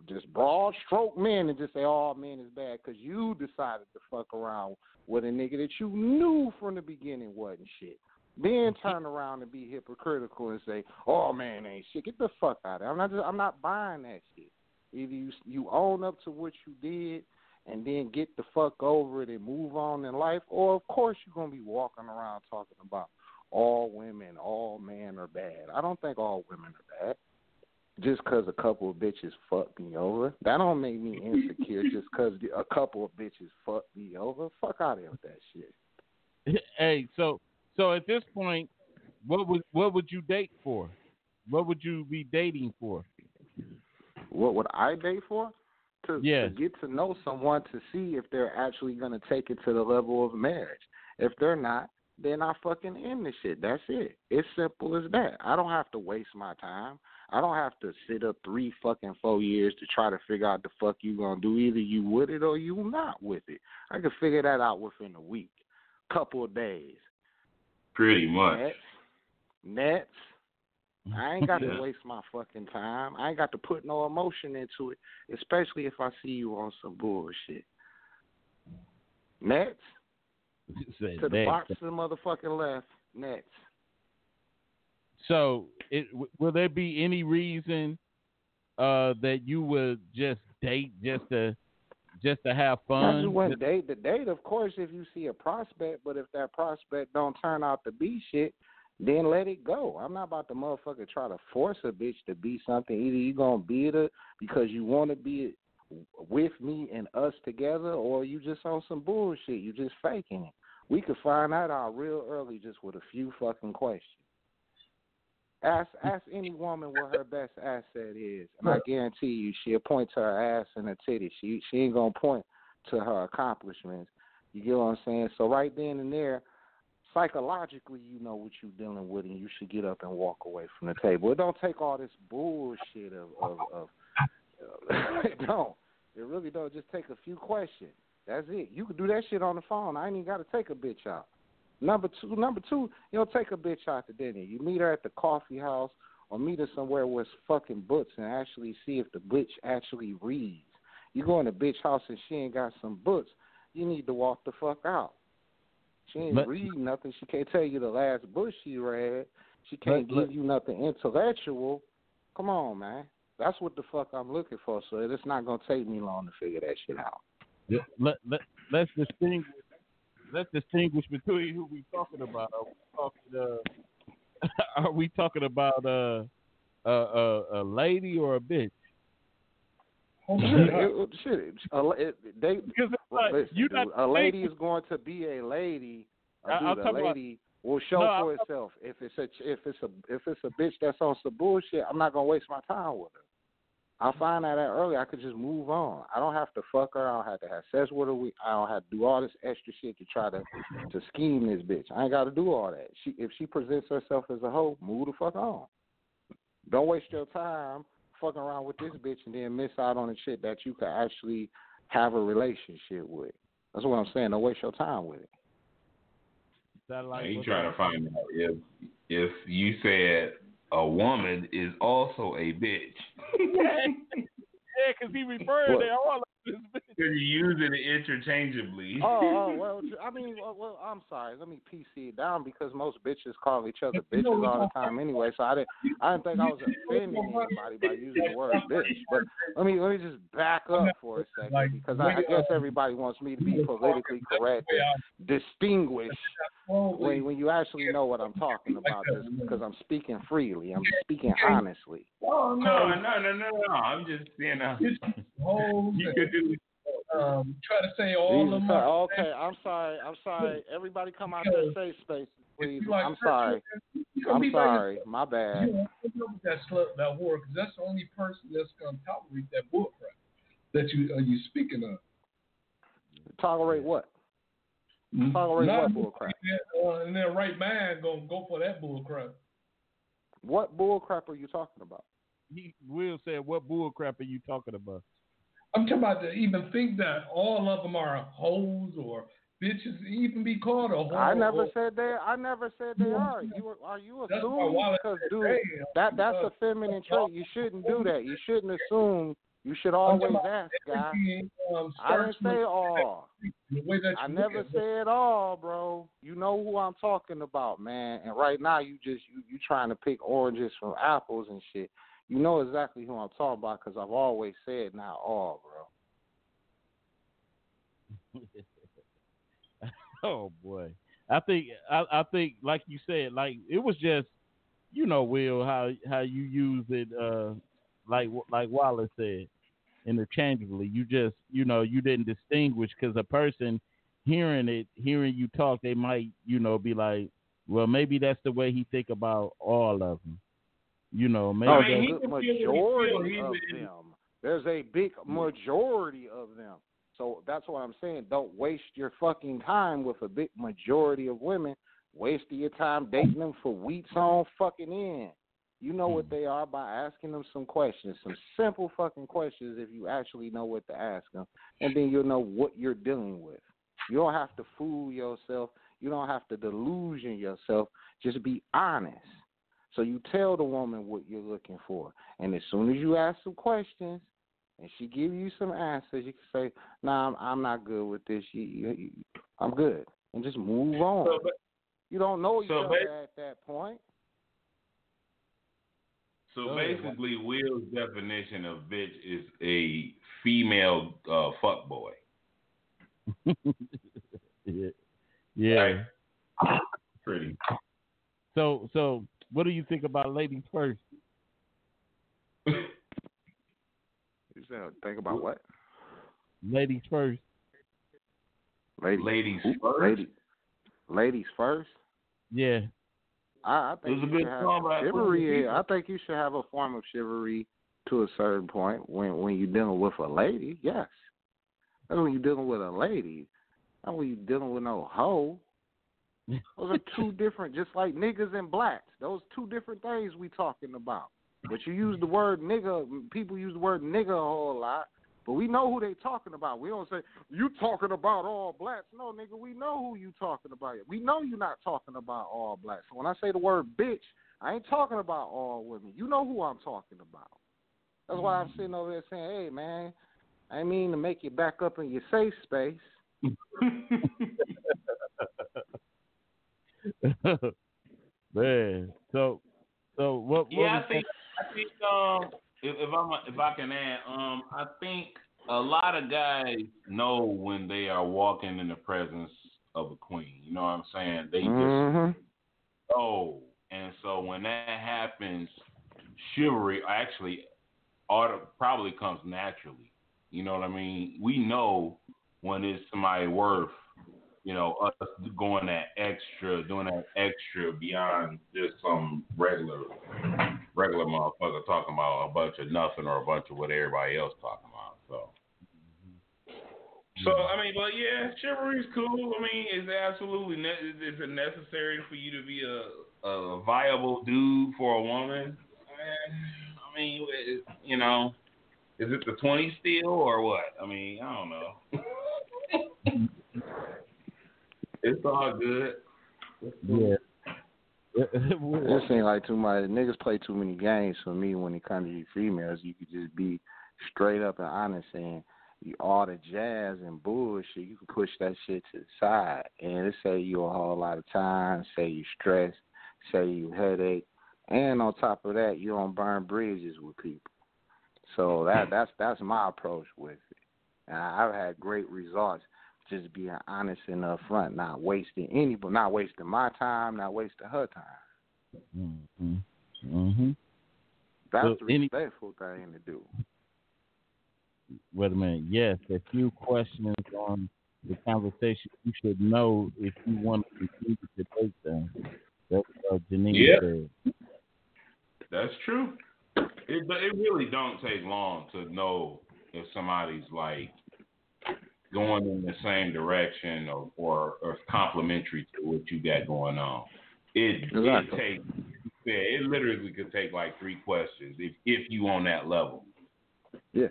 just broad stroke men and just say, "Oh, men is bad" because you decided to fuck around with a nigga that you knew from the beginning wasn't shit. Then mm-hmm. turn around and be hypocritical and say, "Oh man, ain't shit." Get the fuck out of it. I'm not. Just, I'm not buying that shit. Either you you own up to what you did and then get the fuck over it and move on in life, or of course you're gonna be walking around talking about all women, all men are bad. I don't think all women are bad. Just 'cause a couple of bitches fucked me over, that don't make me insecure. just 'cause the- a couple of bitches fucked me over, fuck out of here with that shit. <laughs> hey, so so at this point, what would what would you date for? What would you be dating for? What would I date for? To, Yes. to get to know someone to see if they're actually going to take it to the level of marriage. If they're not, then I fucking end the shit. That's it. It's simple as that. I don't have to waste my time. I don't have to sit up three fucking four years to try to figure out the fuck you gonna do. Either you with it or you not with it. I can figure that out within a week, couple of days. Pretty much. Nets, nets. I ain't got to waste my fucking time. I ain't got to put no emotion into it, especially if I see you on some bullshit. <laughs> Say to the box to the motherfucking left. Nets. So, it w- will there be any reason uh, that you would just date just to just to have fun? just date the date, of course, if you see a prospect. But if that prospect don't turn out to be shit, then let it go. I'm not about to motherfucker try to force a bitch to be something. Either you gonna be it because you want to be it with me and us together, or you just on some bullshit. You just faking it. We could find that out real early just with a few fucking questions. Ask ask any woman what her best asset is, and I guarantee you she'll point to her ass and her titties. She she ain't gonna point to her accomplishments. You get what I'm saying? So right then and there, psychologically, you know what you're dealing with, and you should get up and walk away from the table. It don't take all this bullshit of of, of <laughs> it don't. It really don't. Just take a few questions. That's it. You can do that shit on the phone. I ain't even got to take a bitch out. Number two, number two, you don't take a bitch out to dinner. You meet her at the coffee house or meet her somewhere where it's fucking books and actually see if the bitch actually reads. You go in the bitch house and she ain't got some books, you need to walk the fuck out. She ain't But- read nothing. She can't tell you the last book she read. She can't But- but- give you nothing intellectual. Come on, man. That's what the fuck I'm looking for. So it's not gonna take me long to figure that shit out. let, let, let's distinguish let's distinguish between who we talking about. Are we talking uh, <laughs> are we talking about uh, a, a a lady or a bitch? Hold shit, on. it, shit, a, they, like listen, you a lady is going to be a lady. A, I- dude, I'm a talking about- lady will show No, for I'm itself. If it's a if it's a if it's a bitch that's on some bullshit, I'm not gonna waste my time with her. I'll find that out early. I could just move on. I don't have to fuck her. I don't have to have sex with her. We, I don't have to do all this extra shit to try to to scheme this bitch. I ain't got to do all that. She if she presents herself as a hoe, move the fuck on. Don't waste your time fucking around with this bitch and then miss out on the shit that you could actually have a relationship with. That's what I'm saying. Don't waste your time with it. That like you what- trying to find out if if you said a woman is also a bitch. <laughs> yeah, because he referred What? to all this. <laughs> You're using it interchangeably. Oh, oh well, I mean, well, well, I'm sorry. Let me PC it down because most bitches call each other bitches all the time anyway. So I didn't, I didn't think I was offending anybody by using the word bitch. But let me let me just back up for a second because I, I guess everybody wants me to be politically correct and distinguish when when you actually know what I'm talking about because I'm speaking freely. I'm speaking honestly. Oh no, no, no, no, no, no. I'm just you <laughs> know you could do um, try to say all Jesus of them. Okay, I'm sorry. I'm sorry. Everybody come out their safe spaces, please. I'm sorry. I'm be by sorry. My bad. You know, put up that slut, that whore, because that's the only person that's gonna tolerate that bullcrap that you are you speaking of. Tolerate what? Tolerate Not what bullcrap? Uh, and their right mind gonna go for that bullcrap. What bullcrap are you talking about? He Will said, "What bull crap are you talking about?" I'm talking about to even think that all of them are hoes or bitches even be called a whore. I never said they. I never said they are. You are- you assuming because dude, "Damn, that that's a feminine trait. You shouldn't do that. You shouldn't assume. You should always ask, guy. um, I didn't say all. the way that I never said all, bro. You know who I'm talking about, man. And right now, you just you you trying to pick oranges from apples and shit. You know exactly who I'm talking about because I've always said not all, bro. <laughs> oh boy, I think I, I think like you said, like it was just you know, Will, how how you use it, uh, like like Wallace said, interchangeably. You just you know you didn't distinguish because a person hearing it, hearing you talk, they might you know be like, well, maybe that's the way he think about all of them. You know, maybe No, I mean, a good can feel what he feel. majority of them. There's a big majority of them. So that's what I'm saying. Don't waste your fucking time with a big majority of women. Waste your time dating them for weeks on fucking end. You know what hmm. they are by asking them some questions, some simple fucking questions if you actually know what to ask them, and then you'll know what you're dealing with. You don't have to fool yourself. You don't have to delusion yourself. Just be honest. So you tell the woman what you're looking for, and as soon as you ask some questions, and she give you some answers, you can say, "Nah, I'm, I'm not good with this. You, you, you, I'm good," and just move on. So, but- you don't know each so other ba- at that point. So Go ahead, basically, Will's definition of bitch is a female uh, fuck boy. <laughs> yeah, yeah. Right. Pretty. So so what do you think about ladies <laughs> first? You said, think about what? Ladies first. Ladies, Ladies Who? first. Lady, ladies first. Yeah. I, I think It a you good should have song chivalry. I think you should have a form of chivalry to a certain point when when you're dealing with a lady. Yes, that's when you're dealing with a lady. Not when you're dealing with no hoe. Those are two different, just like niggas and blacks. Those two different things we talking about. But you use the word nigga. People use the word nigga a whole lot. But we know who they talking about. We don't say you talking about all blacks. No, nigga, we know who you talking about. We know you're not talking about all blacks. So when I say the word bitch, I ain't talking about all women. You know who I'm talking about. That's why I'm sitting over there saying, "Hey, man, I mean to make you back up in your safe space." <laughs> <laughs> Man. So so what, what yeah, I think I think um if, if I'm if I can add um I think a lot of guys know when they are walking in the presence of a queen. You know what I'm saying? They just Mhm. know, and so when that happens, chivalry actually auto probably comes naturally. You know what I mean? We know when it's somebody worth, you know, us going that extra, doing that extra beyond just some regular, regular motherfucker talking about a bunch of nothing or a bunch of what everybody else talking about. So. So I mean, but yeah, chivalry's cool. I mean, it's absolutely ne- is it necessary for you to be a a viable dude for a woman? I mean, it- you know, is it the twenty still or what? I mean, I don't know. <laughs> it's all good. Yeah. It seems like too much niggas play too many games for me when it comes to you females. You could just be straight up and honest and you all the jazz and bullshit, you can push that shit to the side and it save you a whole lot of time, save you stress, save you headache, and on top of that, you don't burn bridges with people. So that that's that's my approach with it, and I've had great results just being honest and upfront, not wasting any, but not wasting my time, not wasting her time. Mm-hmm. Mm-hmm. That's So the any- respectful thing to do. Wait a minute. Yes, a few questions on the conversation you should know if you want to continue to date them. That's what Janine Yeah. said. That's true. It it really don't take long to know if somebody's like going in the same direction or or, or complementary to what you got going on. It Exactly. it takes yeah, it literally could take like three questions if if you on that level. Yeah.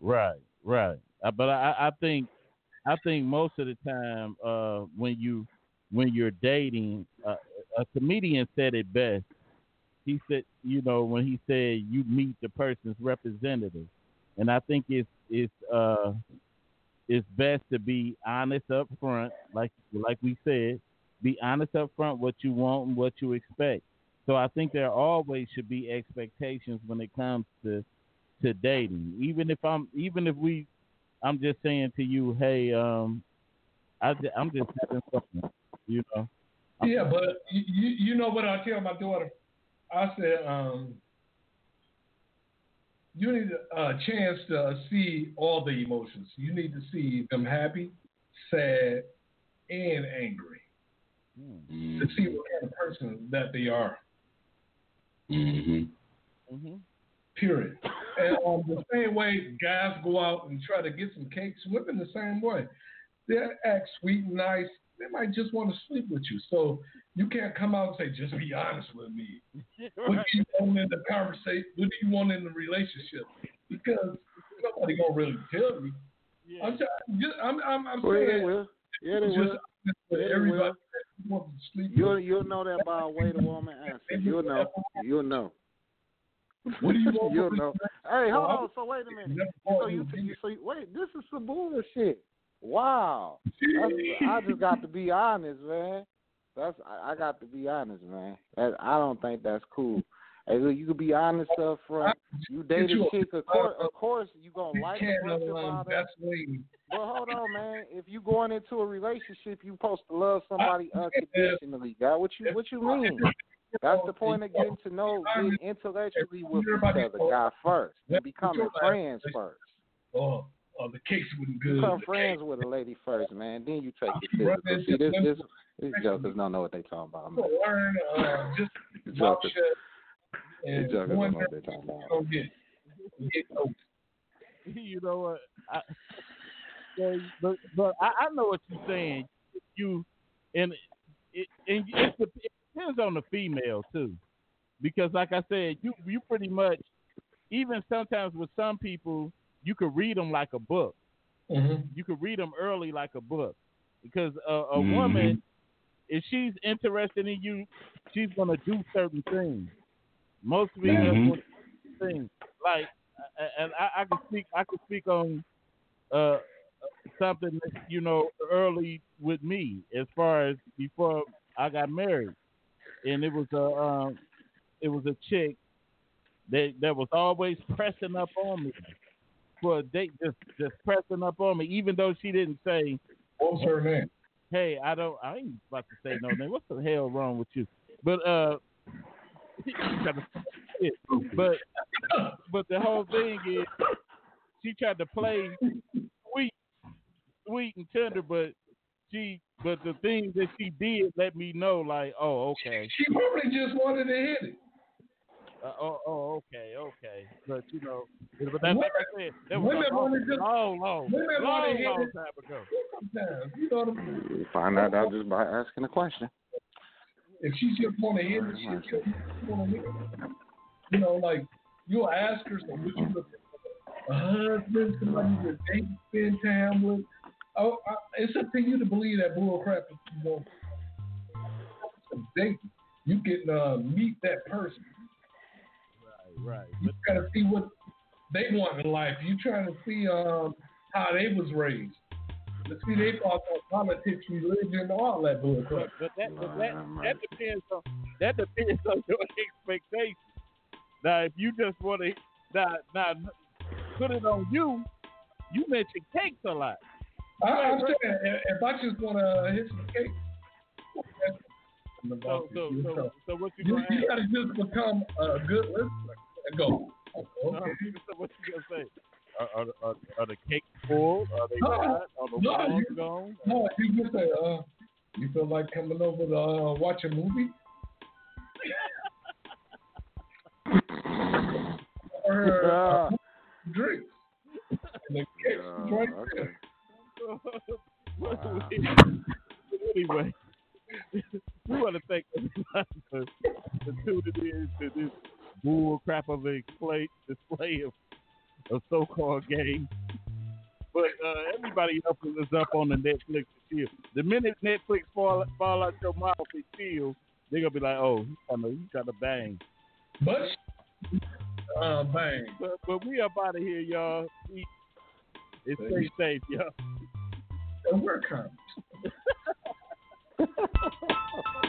Right, right. Uh, but I, I think I think most of the time, uh, when you when you're dating, uh, a comedian said it best. He said, you know, when he said you meet the person's representative, and I think it's it's uh it's best to be honest up front, like like we said, be honest up front what you want and what you expect. So I think there always should be expectations when it comes to to dating. Even if I'm even if we I'm just saying to you, hey, um I I'm just having fun, you know. Yeah, but you you know what I tell my daughter? I said, um, you need a chance to see all the emotions. You need to see them happy, sad, and angry Mm-hmm. to see what kind of person that they are. Mm-hmm. hmm Period. And um, the same way guys go out and try to get some cakes, women the same way. They act sweet and nice. They might just want to sleep with you. So you can't come out and say, just be honest with me. <laughs> What do you want in the conversation? What do you want in the relationship? Because nobody gonna really tell me. Yeah. I'm, just, I'm, I'm, I'm Well, saying will. Yeah, they just will. honest with Yeah, they everybody will. that wants to sleep You'll you'll know that by the way the woman answers. You'll know. <laughs> You'll know. What do you <laughs> want? You'll know. Hey, hold on. So wait a minute. So you, you you so you, wait. This is some bullshit. Wow. That's, <laughs> I just got to be honest, man. That's I, I got to be honest, man. That, I don't think that's cool. Hey, look, you can be honest up front. You date a chick, of course, of course you gonna You like her, about her. But hold on, man. If you going into a relationship, you supposed to love somebody <laughs> unconditionally. God, what you what you mean? That's the point of getting to know, getting intellectually with each other, guy first, and becoming friends first. Oh, the cakes wasn't good. Become friends with a lady first, man. Then you take your <laughs> physical. See, this this these jokers don't know what they talking about. So Man. learn, uh, just <laughs> These mouth jokers, these jokers don't know what they talking about. get get <laughs> you know what? I, but but I, I know what you're saying. You and it and it, dep- it depends on the female too, because like I said, you you pretty much even sometimes with some people you could read them like a book. Mm-hmm. You could read them early like a book, because a, a Mhm. woman if she's interested in you, she's gonna do certain things. Most females will do things like, and I, I can speak. I can speak on uh, something that you know early with me, as far as before I got married, and it was a um, it was a chick that that was always pressing up on me for a date, just just pressing up on me, even though she didn't say, What was her name? hey, I don't, I ain't about to say no name. What the hell wrong with you? But uh, <laughs> but but the whole thing is, she tried to play sweet, sweet and tender, but she, but the things that she did let me know, like, oh, okay, She probably just wanted to hit it. Uh, oh, oh, okay, okay. But you know, but that's like I said, that was Women a long, wanna just- long, long, women wanna long, hit long it. time ago. Sometimes, you know what I'm saying? You find that out just by asking a question. If she just want to hit it, she just want to hit it. You know, like you'll ask her, so would you look for a husband, somebody to date, spend time with? Oh, I, it's up to you to believe that bull crap if you want. Some dating, you can uh, meet that person. Right, right. You gotta see what they want in life. You trying to see um how they was raised. To see they thoughts on politics, religion, all that bull crap. But, but that, but that, that depends on that depends <laughs> on your expectations. Now, if you just want to now, now put it on you, you mentioned cakes a lot. I, I'm saying if if I just want to hit some cake, So, so, so, so what you you, gonna you ask? gotta just become a good listener and go. Uh, Okay. <laughs> so what you gonna say? Are, are, are, are the cakes full? Are they No, not? Are the no, you- gone? No, you just say, uh, you feel like coming over to uh, watch a movie? Bull of a display, display of, of so-called game. But uh, everybody else is up on the Netflix chill. The minute Netflix fall fall out your mouth and chill, they gonna be like, oh, he's trying to he's trying to bang. But uh, bang. But but we up out of here, y'all. We, it's stay safe, y'all. And we're coming. <laughs>